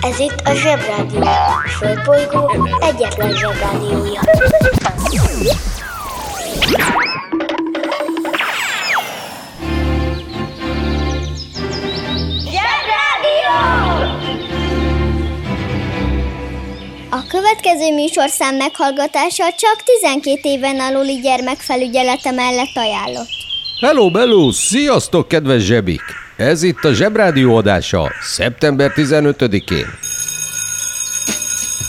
Ez itt a Zsebrádió. A Földbolygó egyetlen Zsebrádiója. Zsebrádió! A következő műsorszám meghallgatása csak 12 éven aluli gyermekfelügyelete mellett ajánlott. Hello, bello! Sziasztok, kedves zsebik! Ez itt a Zsebrádió adása szeptember 15-én.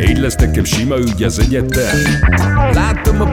Így lesz nekem sima ügy az egyetem. Láttam a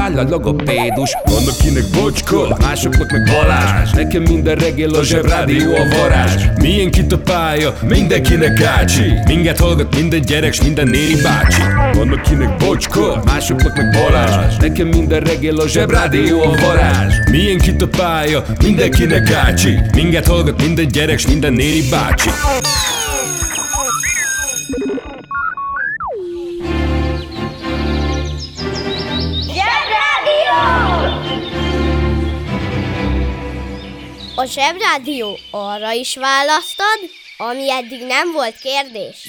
váll a logopédus. Van akinek bocska, másoknak meg Balázs. Nekem minden reggel a zsebrádió a varázs. Milyen itt a pálya, mindenkinek ácsi Minket hallgat minden gyerek, s minden néri bácsi. Van akinek bocska, másoknak meg Balázs. Nekem minden reggel a zsebrádió a varázs. Milyen itt a pálya, mindenkinek ácsi Minket hallgat minden gyerek, s minden néri bácsi A Zsebrádió arra is választad, ami eddig nem volt kérdés.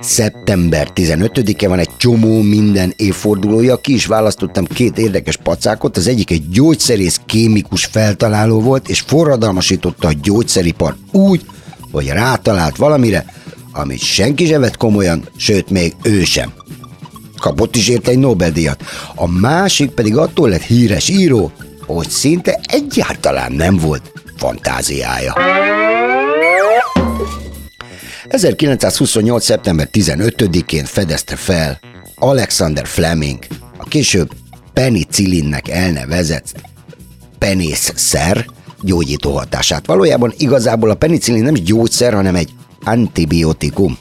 Szeptember 15-e van egy csomó minden évfordulója, ki is választottam két érdekes pacákot, az egyik egy gyógyszerész kémikus feltaláló volt, és forradalmasította a gyógyszeripar úgy, hogy rátalált valamire, amit senki sem vett komolyan, sőt még ő sem. Kapott is érte egy Nobel-díjat. A másik pedig attól lett híres író, hogy szinte egyáltalán nem volt fantáziája. 1928. szeptember 15-én fedezte fel Alexander Fleming, a később penicillinnek elnevezett penészszer gyógyító hatását. Valójában igazából a penicillin nem gyógyszer, hanem egy antibiotikum.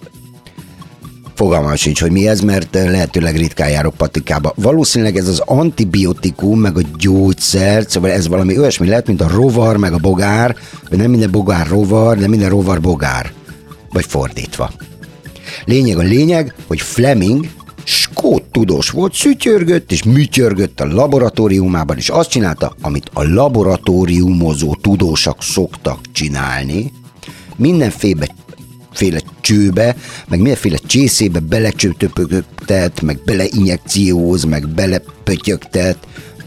Fogalmam sincs, hogy mi ez, mert lehetőleg ritkán járok patikába. Valószínűleg ez az antibiotikum, meg a gyógyszer, szóval ez valami olyasmi lehet, mint a rovar, meg a bogár, vagy nem minden bogár rovar, de minden rovar bogár. Vagy fordítva. Lényeg a lényeg, hogy Fleming skót tudós volt, szütyörgött és műtyörgött a laboratóriumában, és azt csinálta, amit a laboratóriumozó tudósok szoktak csinálni. Mindenféle féle csőbe, meg mindenféle csészébe belecsőtöpögtet, meg beleinjekcióz, meg belepötyögtet,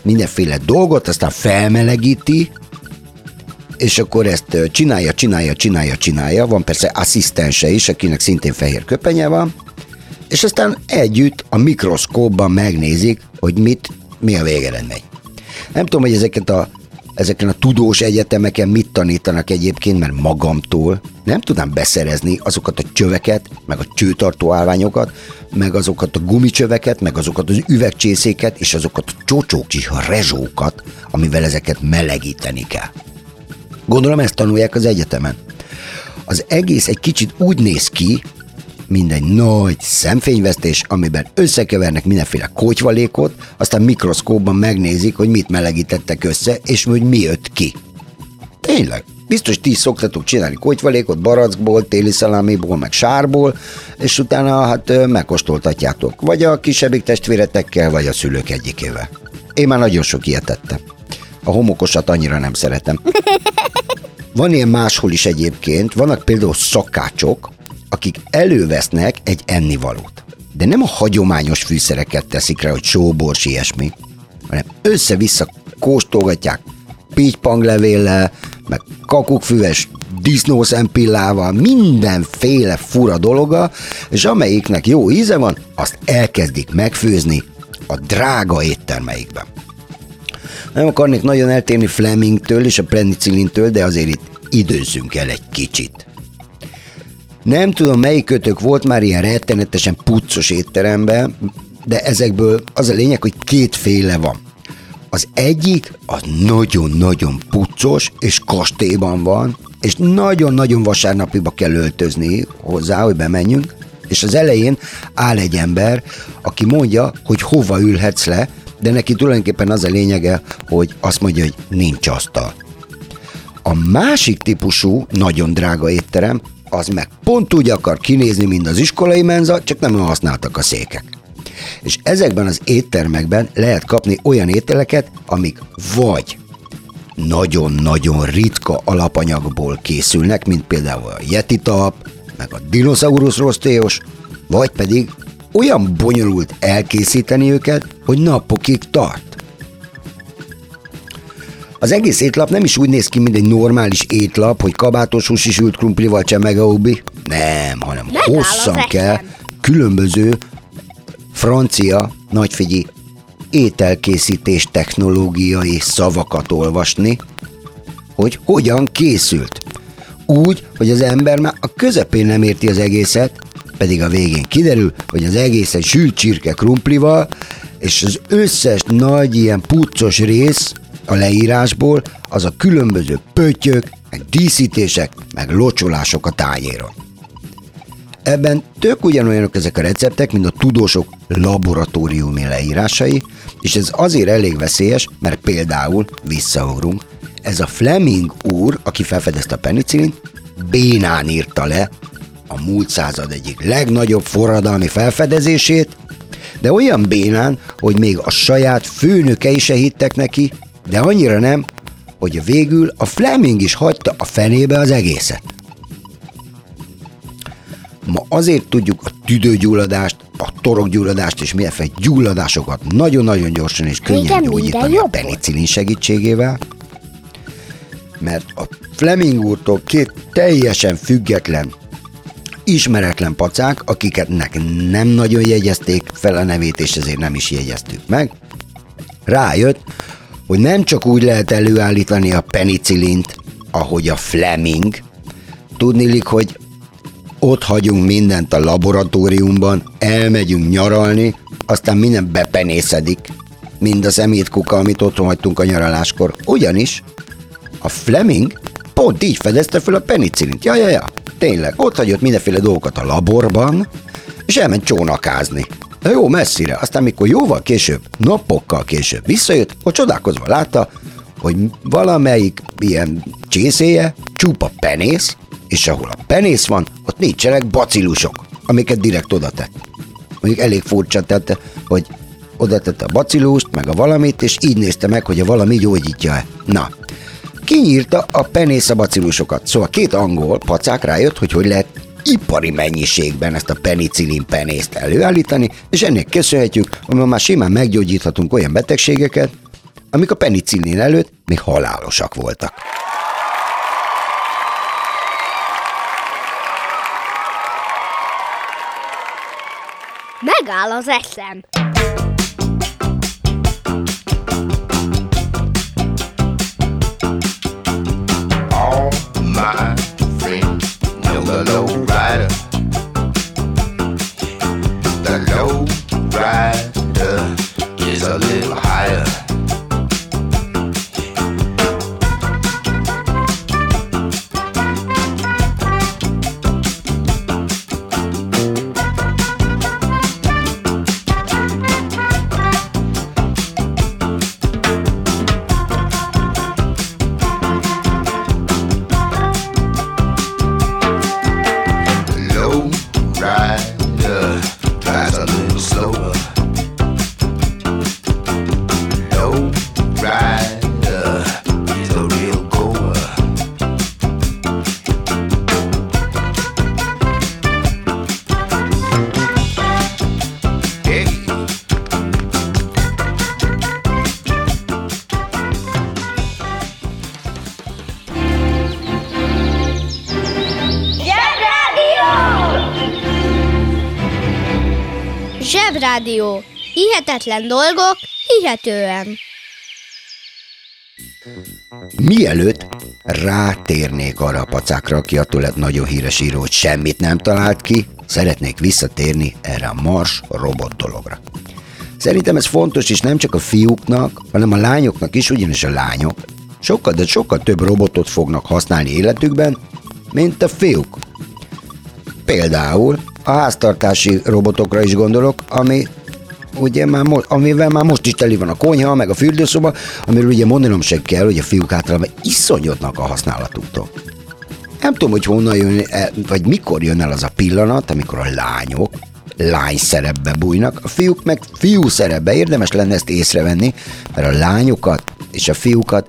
mindenféle dolgot, aztán felmelegíti, és akkor ezt csinálja, csinálja, csinálja, csinálja, van persze asszisztense is, akinek szintén fehér köpenye van, és aztán együtt a mikroszkópban megnézik, hogy mit, mi a végeredmény. Nem tudom, hogy ezeket a, ezeken a tudós egyetemeken mit tanítanak egyébként, mert magamtól nem tudám beszerezni azokat a csöveket, meg a csőtartó állványokat, meg azokat a gumicsöveket, meg azokat az üvegcsészéket, és azokat a csocsókcsis rezsókat, amivel ezeket melegíteni kell. Gondolom ezt tanulják az egyetemen. Az egész egy kicsit úgy néz ki, mint egy nagy szemfényvesztés, amiben összekevernek mindenféle kotyvalékot, aztán mikroszkópban megnézik, hogy mit melegítettek össze, és hogy mi jött ki. Tényleg. Biztos ti szoktatok csinálni kotyvalékot barackból, téli szalámiból, meg sárból, és utána hát megkóstoltatjátok. Vagy a kisebbik testvéretekkel, vagy a szülők egyikével. Én már nagyon sok ilyet tettem. A homokosat annyira nem szeretem. Van ilyen máshol is egyébként, vannak például szakácsok, akik elővesznek egy ennivalót. De nem a hagyományos fűszereket teszik rá, hogy sóbors, ilyesmi, hanem össze-vissza kóstolgatják, pitypanglevéllel, meg kakukkfüves disznószempillával, mindenféle fura dologa, és amelyiknek jó íze van, azt elkezdik megfőzni a drága éttermeikben. Nem akarnék nagyon eltérni Flemingtől és a penicillintől, de azért itt időzzünk el egy kicsit. Nem tudom, melyik kötök volt már ilyen rettenetesen puccos étteremben, de ezekből az a lényeg, hogy kétféle van. Az egyik az nagyon-nagyon puccos, és kastélyban van, és nagyon-nagyon vasárnapiba kell öltözni hozzá, hogy bemenjünk, és az elején áll egy ember, aki mondja, hogy hova ülhetsz le, de neki tulajdonképpen az a lényege, hogy azt mondja, hogy nincs asztal. A másik típusú, nagyon drága étterem, az meg pont úgy akar kinézni, mint az iskolai menza, csak nem használtak a székek. És ezekben az éttermekben lehet kapni olyan ételeket, amik vagy nagyon-nagyon ritka alapanyagból készülnek, mint például a Yeti tap, meg a dinoszaurusz rostéos, vagy pedig olyan bonyolult elkészíteni őket, hogy napokig tart. Az egész étlap nem is úgy néz ki, mint egy normális étlap, hogy kabátos húsi sült krumplival csemegaubi. Nem, hanem Megáll hosszan kell különböző francia, nagyfigyi ételkészítés technológiai szavakat olvasni, hogy hogyan készült. Úgy, hogy az ember már a közepén nem érti az egészet, pedig a végén kiderül, hogy az egész egy sült csirke krumplival, és az összes nagy ilyen puccos rész a leírásból az a különböző pöttyök, meg díszítések, meg locsolások a tányéron. Ebben tök ugyanolyanok ezek a receptek, mint a tudósok laboratóriumi leírásai, és ez azért elég veszélyes, mert például, visszaugrunk, ez a Fleming úr, aki felfedezte a penicillint, bénán írta le a múlt század egyik legnagyobb forradalmi felfedezését, de olyan bénán, hogy még a saját főnökei se hittek neki, de annyira nem, hogy végül a Fleming is hagyta a fenébe az egészet. Ma azért tudjuk a tüdőgyulladást, a torokgyulladást és mindenféle gyulladásokat nagyon-nagyon gyorsan és könnyen Régen gyógyítani a penicillin segítségével, mert a Fleming úrtól két teljesen független, ismeretlen pacák, akiketnek nem nagyon jegyezték fel a nevét, és ezért nem is jegyeztük meg, rájött, hogy nem csak úgy lehet előállítani a penicillint, ahogy a Fleming, tudnilik, hogy ott hagyunk mindent a laboratóriumban, elmegyünk nyaralni, aztán minden bepenészedik, mind a szemétkuka, amit otthon hagytunk a nyaraláskor. Ugyanis a Fleming pont így fedezte fel a penicillint. Ja, ja, ja, tényleg, ott hagyott mindenféle dolgokat a laborban, és elment csónakázni. De jó messzire, aztán mikor jóval később, napokkal később visszajött, hogy csodálkozva látta, hogy valamelyik ilyen csészéje csupa penész, és ahol a penész van, ott nincsenek bacillusok, amiket direkt oda tett. Mondjuk elég furcsa tette, hogy oda tette a bacillust, meg a valamit, és így nézte meg, hogy a valami gyógyítja-e. Na, kinyírta a penész a bacillusokat. Szóval két angol pacák rájött, hogy hogy lehet ipari mennyiségben ezt a penicillin penészt előállítani, és ennek köszönhetjük, ma már simán meggyógyíthatunk olyan betegségeket, amik a penicillin előtt még halálosak voltak. Megáll az eszem. Hihetetlen dolgok, hihetően. Mielőtt rátérnék arra a pacákra, aki attól lett nagyon híres író, hogy semmit nem talált ki, szeretnék visszatérni erre a Mars robot dologra. Szerintem ez fontos, és nem csak a fiúknak, hanem a lányoknak is, ugyanis a lányok sokkal, de sokkal több robotot fognak használni életükben, mint a fiúk. Például a háztartási robotokra is gondolok, ami ugye már mo- amivel már most is teli van a konyha, meg a fürdőszoba, amiről ugye mondanom se kell, hogy a fiúk általában iszonyodnak a használatuktól. Nem tudom, hogy honnan jön el, vagy mikor jön el az a pillanat, amikor a lányok lány szerepbe bújnak, a fiúk meg fiú szerepbe. Érdemes lenne ezt észrevenni, mert a lányokat és a fiúkat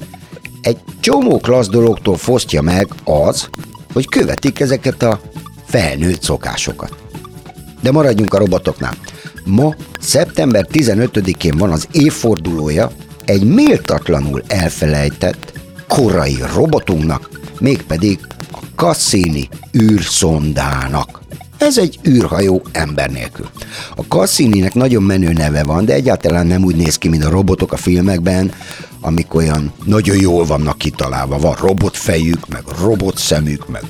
egy csomó klassz dologtól fosztja meg az, hogy követik ezeket a felnőtt szokásokat. De maradjunk a robotoknál. Ma, szeptember 15-én van az évfordulója egy méltatlanul elfelejtett korai robotunknak, mégpedig a Cassini űrszondának. Ez egy űrhajó ember nélkül. A Cassininek nagyon menő neve van, de egyáltalán nem úgy néz ki, mint a robotok a filmekben, amik olyan nagyon jól vannak kitalálva. Van robotfejük, meg robotszemük, meg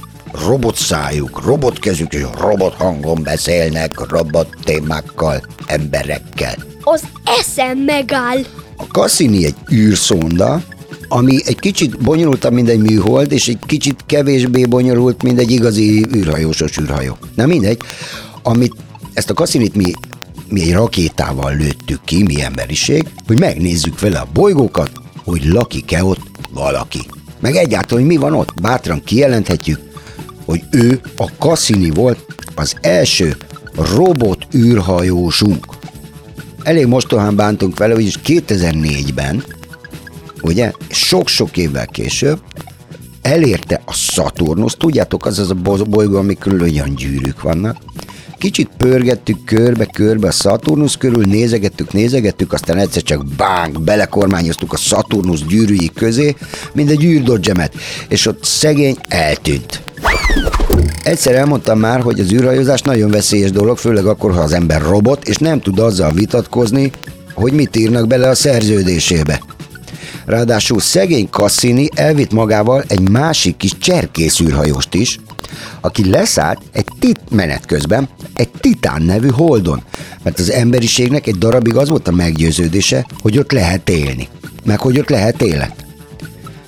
robotszájuk, robotkezük, és robot hangon beszélnek, robot témákkal, emberekkel. Az eszem megáll. A Cassini egy űrszonda, ami egy kicsit bonyolultabb, mint egy műhold, és egy kicsit kevésbé bonyolult, mint egy igazi űrhajósos űrhajó. Na mindegy, amit ezt a Cassinit mi, mi egy rakétával lőttük ki, mi emberiség, hogy megnézzük vele a bolygókat, hogy lakik-e ott valaki. Meg egyáltalán, hogy mi van ott. Bátran kijelenthetjük, hogy ő a Cassini volt az első robot űrhajósunk. Elég mostohán bántunk vele, hogy 2004-ben, ugye, sok-sok évvel később, elérte a Saturnus, tudjátok, az az a bo- bolygó, amik körül olyan gyűrűk vannak. Kicsit pörgettük körbe-körbe a Saturnus körül, nézegettük, nézegettük, aztán egyszer csak bánk, belekormányoztuk a Saturnus gyűrűi közé, mint egy űrdodgemet, és ott szegény eltűnt. Egyszer elmondtam már, hogy az űrhajózás nagyon veszélyes dolog, főleg akkor, ha az ember robot, és nem tud azzal vitatkozni, hogy mit írnak bele a szerződésébe. Ráadásul szegény Cassini elvitt magával egy másik kis cserkész űrhajóst is, aki leszállt egy tit menet közben egy Titán nevű holdon, mert az emberiségnek egy darabig az volt a meggyőződése, hogy ott lehet élni, meg hogy ott lehet élet.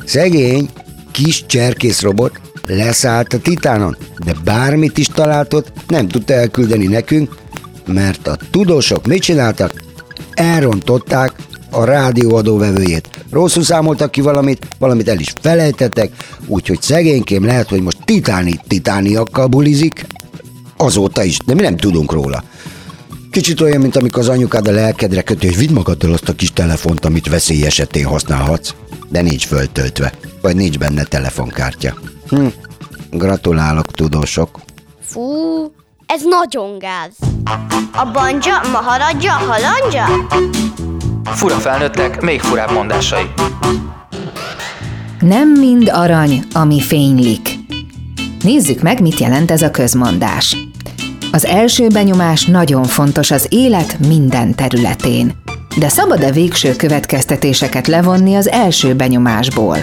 Szegény, kis cserkész robot leszállt a Titánon, de bármit is találtott, nem tudta elküldeni nekünk, mert a tudósok mit csináltak? Elrontották a rádió adóvevőjét. Rosszul számoltak ki valamit, valamit el is felejtettek, úgyhogy szegénykém lehet, hogy most titáni titániakkal bulizik. Azóta is, de mi nem tudunk róla. Kicsit olyan, mint amikor az anyukád a lelkedre köti, hogy vidd magaddal azt a kis telefont, amit veszély esetén használhatsz, de nincs föltöltve, vagy nincs benne telefonkártya. Hm, gratulálok, tudósok. Fú, ez nagyon gáz. A banja, maharadja, halandja? Fura felnőttek, még furább mondásai. Nem mind arany, ami fénylik. Nézzük meg, mit jelent ez a közmondás. Az első benyomás nagyon fontos az élet minden területén. De szabad-e végső következtetéseket levonni az első benyomásból?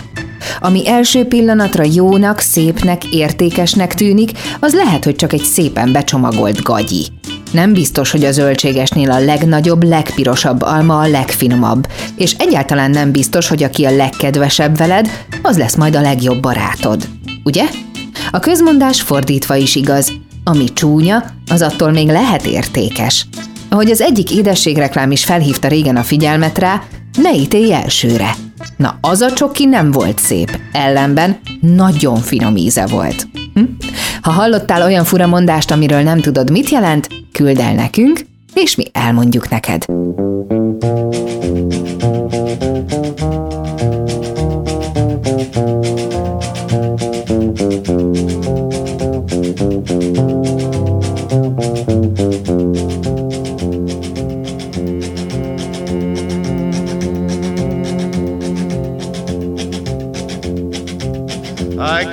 Ami első pillanatra jónak, szépnek, értékesnek tűnik, az lehet, hogy csak egy szépen becsomagolt gagyi. Nem biztos, hogy a zöldségesnél a legnagyobb, legpirosabb alma a legfinomabb, és egyáltalán nem biztos, hogy aki a legkedvesebb veled, az lesz majd a legjobb barátod. Ugye? A közmondás fordítva is igaz. Ami csúnya, az attól még lehet értékes. Ahogy az egyik édességreklám is felhívta régen a figyelmet rá, ne ítélj elsőre. Na, az a csoki nem volt szép, ellenben nagyon finom íze volt. Hm? Ha hallottál olyan furamondást, amiről nem tudod, mit jelent, küld el nekünk, és mi elmondjuk neked.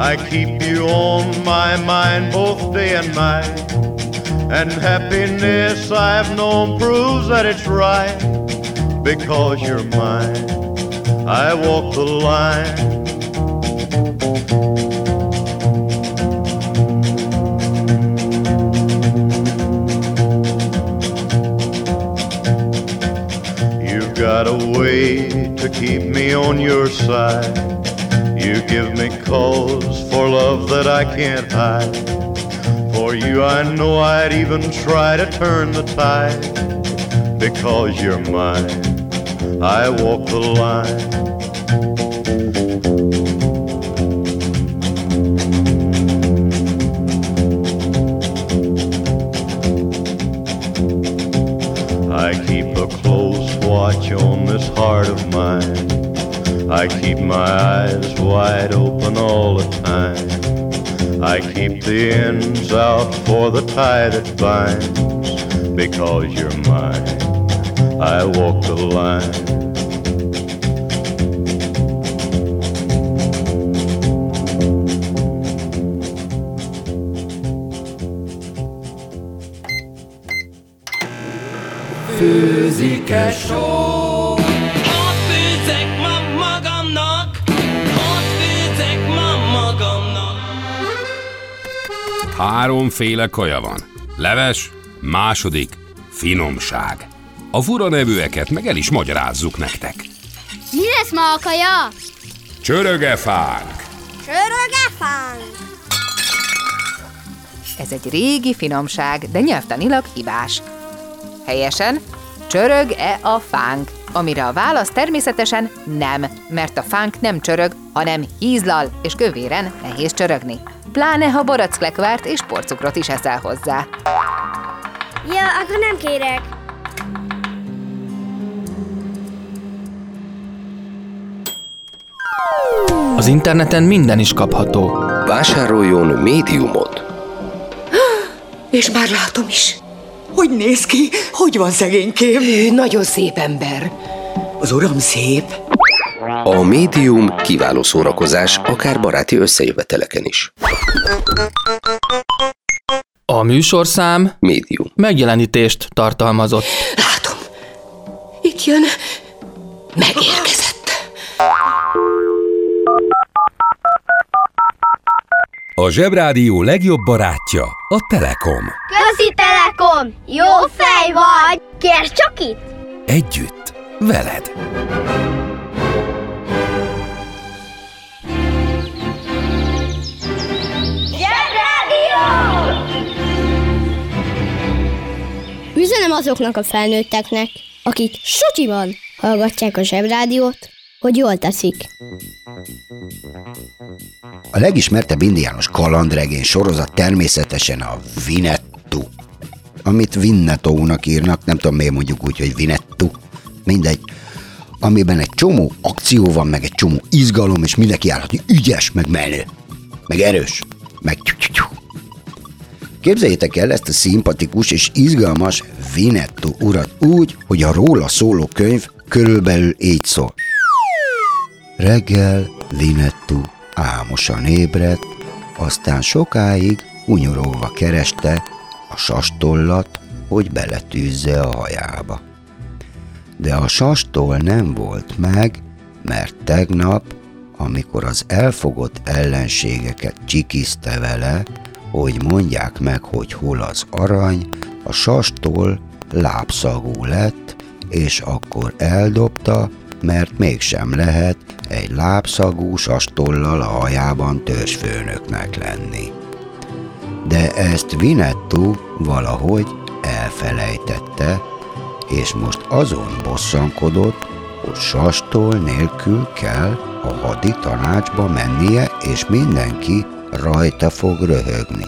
I keep you on my mind both day and night. And happiness I've known proves that it's right because you're mine. I walk the line. You've got a way to keep me on your side. You give me cause for love that I can't hide. For you, I know I'd even try to turn the tide. Because you're mine, I walk the line. I keep a close watch on this heart of mine. I keep my eyes wide open all the time. I keep the ends out for the tie that binds. Because you're mine, I walk the line. Főzike show. Háromféle kaja van. Leves, második, finomság. A fura nevűeket meg el is magyarázzuk nektek. Mi lesz ma a kaja? Csörögefánk. Csörögefánk. Ez egy régi finomság, de nyelvtanilag hibás. Helyesen, csörög-e a fánk? Amire a válasz természetesen nem, mert a fánk nem csörög, hanem hízlal, és kövéren nehéz csörögni. Pláne, ha barackklekvárt és porcukrot is eszel hozzá. Ja, akkor nem kérek. Az interneten minden is kapható. Vásároljon médiumot. És már látom is. Hogy néz ki? Hogy van szegénykém? Ő nagyon szép ember. Az uram szép. A médium kiváló szórakozás, akár baráti összejöveteleken is. A műsorszám Médium. megjelenítést tartalmazott. Itt jön. Megérkezett. A Zsebrádió legjobb barátja a Telekom. Közi Telekom! Jó fej vagy! Kérd csak itt! Együtt, veled. Üzenem azoknak a felnőtteknek, akik sutyiban hallgatják a Zsebrádiót, hogy jól teszik. A legismertebb indiános kalandregény sorozat természetesen a Vinettu, amit Vinnetou-nak írnak, nem tudom miért mondjuk úgy, hogy Vinettu, mindegy, amiben egy csomó akció van, meg egy csomó izgalom, és mindenki állhat, hogy ügyes, meg menő, meg erős, meg. Képzeljétek el ezt a szimpatikus és izgalmas Vinettu urat úgy, hogy a róla szóló könyv körülbelül így szól. Reggel Vinettu álmosan ébredt, aztán sokáig unyorolva kereste a sastollat, hogy beletűzze a hajába. De a sastól nem volt meg, mert tegnap, amikor az elfogott ellenségeket csikizte vele, hogy mondják meg, hogy hol az arany, a sastól lábszagú lett, és akkor eldobta, mert mégsem lehet egy lábszagú sastollal a hajában törzsfőnöknek lenni. De ezt Vinettu valahogy elfelejtette, és most azon bosszankodott, hogy sastól nélkül kell a hadi tanácsba mennie, és mindenki rajta fog röhögni.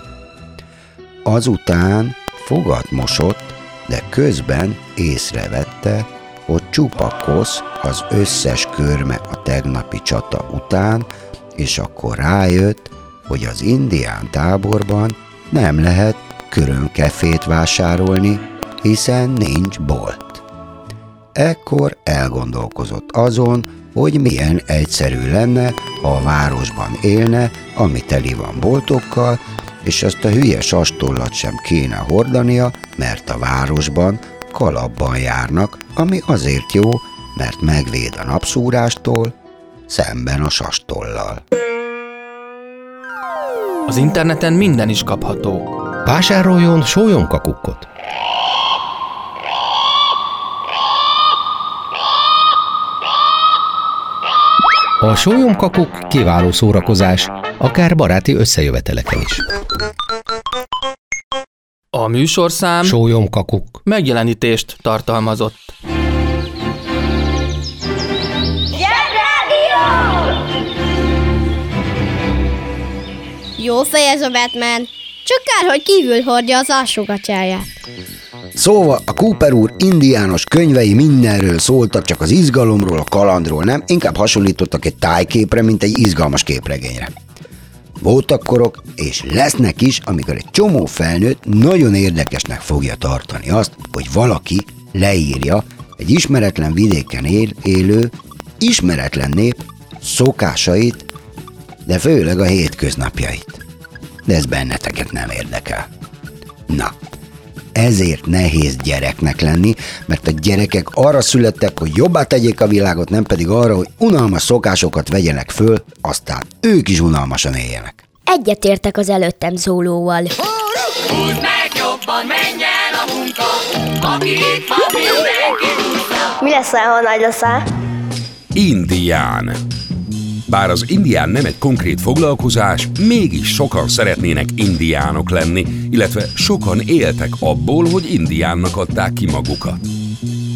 Azután fogat mosott, de közben észrevette, hogy csupa kosz az összes körme a tegnapi csata után, és akkor rájött, hogy az indián táborban nem lehet körönkefét vásárolni, hiszen nincs bolt. Ekkor elgondolkozott azon, hogy milyen egyszerű lenne, ha a városban élne, ami teli van boltokkal, és azt a hülye sastollat sem kéne hordania, mert a városban kalapban járnak, ami azért jó, mert megvéd a napszúrástól, szemben a sastollal. Az interneten minden is kapható. Vásároljon sólyomkakukkot! A sólyomkakuk kiváló szórakozás, akár baráti összejöveteleken is. A műsorszám Sólyomkakuk. megjelenítést tartalmazott. Jó fej ez a Batman. Csak kár, hogy kívül hordja az alsógatyáját. Szóval a Cooper úr indiános könyvei mindenről szóltak, csak az izgalomról, a kalandról nem, inkább hasonlítottak egy tájképre, mint egy izgalmas képregényre. Voltak korok, és lesznek is, amikor egy csomó felnőtt nagyon érdekesnek fogja tartani azt, hogy valaki leírja egy ismeretlen vidéken él, élő, ismeretlen nép szokásait, de főleg a hétköznapjait. De ez benneteket nem érdekel. Na, ezért nehéz gyereknek lenni, mert a gyerekek arra születtek, hogy jobbá tegyék a világot, nem pedig arra, hogy unalmas szokásokat vegyenek föl, aztán ők is unalmasan éljenek. Egyetértek az előttem szólóval. Húzd meg jobban, menjen a munka, aki itt van, mindenki. Mi lesz, ha nagy leszel? Indián. Bár az indián nem egy konkrét foglalkozás, mégis sokan szeretnének indiánok lenni, illetve sokan éltek abból, hogy indiánnak adták ki magukat.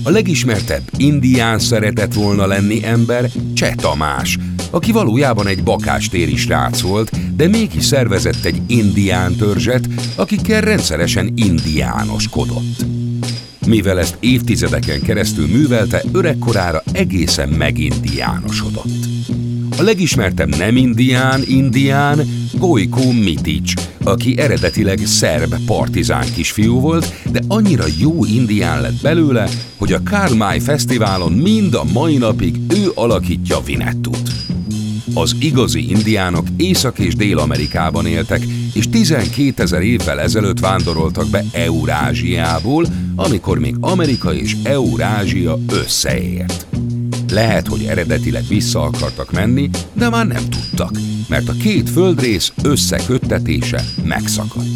A legismertebb indián szeretett volna lenni ember Cseh Tamás, aki valójában egy bakástéri srác volt, de mégis szervezett egy indián törzset, akikkel rendszeresen indiánoskodott. Mivel ezt évtizedeken keresztül művelte, öregkorára egészen megindiánosodott. A legismertebb nem indián indián Gojko Mitic, aki eredetileg szerb partizán kisfiú volt, de annyira jó indián lett belőle, hogy a May Fesztiválon mind a mai napig ő alakítja Vinettut. Az igazi indiánok Észak- és Dél-Amerikában éltek, és 12 ezer évvel ezelőtt vándoroltak be Eurázsiából, amikor még Amerika és Eurázsia összeért. Lehet, hogy eredetileg vissza akartak menni, de már nem tudtak, mert a két földrész összeköttetése megszakadt.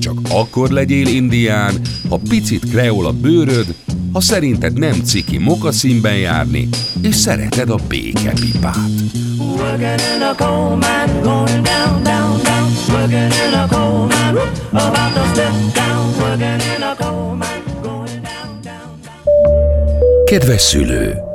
Csak akkor legyél indián, ha picit kreol a bőröd, ha szerinted nem ciki mokaszínben járni, és szereted a békepipát. Working in a coal mine, going down, down, down. Working in a coal mine, whoop, about to step down. Working in a coal mine, going down, down. Kedves szülő!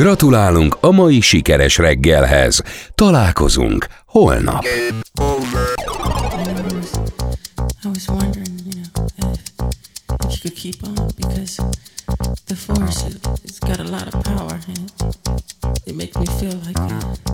Gratulálunk a mai sikeres reggelhez. Találkozunk holnap. The force it's got a lot of power and it, it makes me feel like